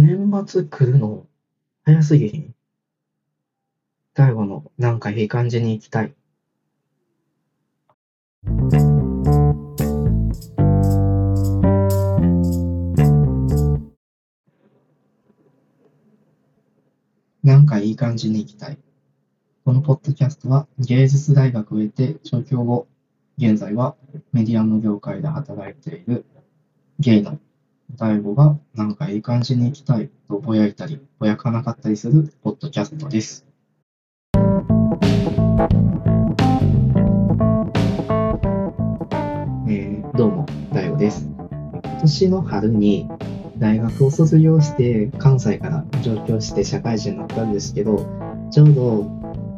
年末来るの？早すぎひん最後のなんかいい感じに行きたい。なんかいい感じに行きたい。このポッドキャストは芸術大学を経て上京後、現在はメディアの業界で働いているゲイの大悟がなんかいい感じに行きたいとぼやいたり、ぼやかなかったりするポッドキャストです。えー、どうも、大悟です。今年の春に大学を卒業して関西から上京して社会人になったんですけど、ちょうど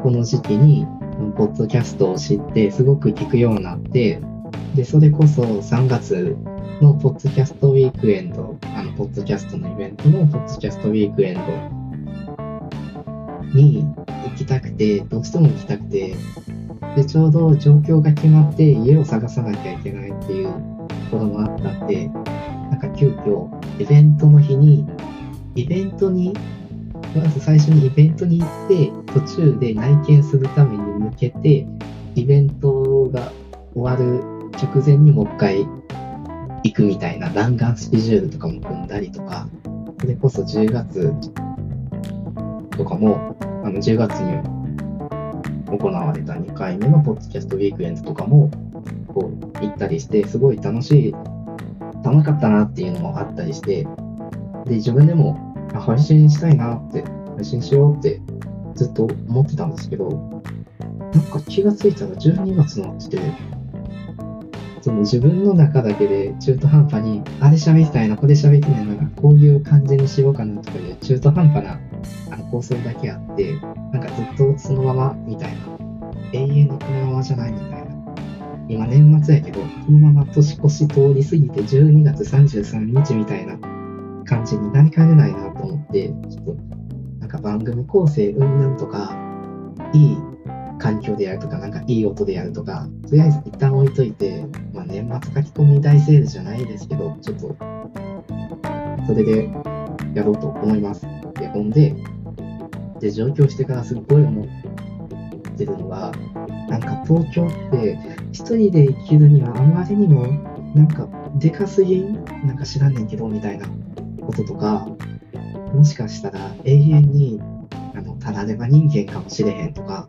この時期にポッドキャストを知ってすごく聞くようになって、で、それこそ3月のポッドキャストウィークエンド、あの、ポッドキャストのイベントのポッドキャストウィークエンドに行きたくて、どうしても行きたくて、で、ちょうど状況が決まって家を探さなきゃいけないっていうところもあったんで、なんか急遽、イベントの日に、イベントに、まず最初にイベントに行って、途中で内見するために向けて、イベントが終わる直前にもう一回行くみたいな弾丸スケジュールとかも組んだりとか、それこそ10月とかも、あの10月に行われた2回目のポッドキャストウィークエンドとかも、こう行ったりして、すごい楽しい、楽しかったなっていうのもあったりして、で、自分でも配信したいなって、配信しようってずっと思ってたんですけど、なんか気がついたら12月になってて、その自分の中だけで中途半端に、あれ喋りたいな、これ喋ってないのが、こういう感じにしようかなとかいう中途半端なあの構成だけあって、なんかずっとそのままみたいな。永遠にこのままじゃないみたいな。今年末やけど、このまま年越し通り過ぎて12月33日みたいな感じになりかねないなと思って、ちょっとなんか番組構成うんぬんとか、いい環境でやるとか、なんかいい音でやるとか、とりあえず一旦置いといて、まあ、年末書き込み大セールじゃないですけど、ちょっと、それでやろうと思います。で、ほんで、で、上京してからすっごい思ってるのが、なんか東京って一人で生きるにはあまりにもなんかでかすぎんなんか知らんねんけどみたいなこととか、もしかしたら永遠にあのただでば人間かもしれへんとか、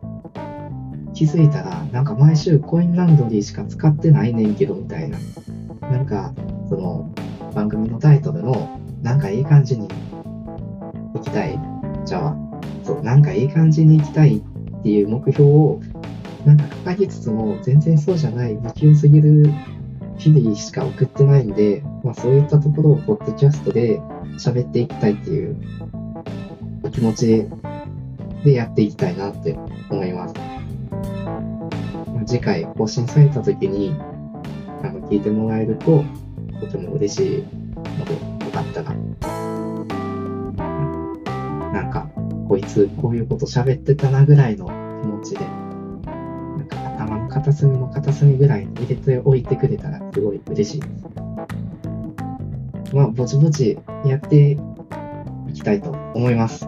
気づいたら、なんか毎週コインランドリーしか使ってないねんけど、みたいな。なんか、その、番組のタイトルの、なんかいい感じに行きたい。じゃあ、そう、なんかいい感じに行きたいっていう目標を、なんか掲げつつも、全然そうじゃない、不器用すぎる日々しか送ってないんで、まあそういったところをポッドキャストで喋っていきたいっていう気持ちでやっていきたいなって思います。次回更新された時に、あの、聞いてもらえると、とても嬉しいので、よかったら、なんか、こいつ、こういうこと喋ってたなぐらいの気持ちで、なんか頭の片隅の片隅ぐらいに入れておいてくれたらすごい嬉しいです。まあ、ぼちぼちやっていきたいと思います。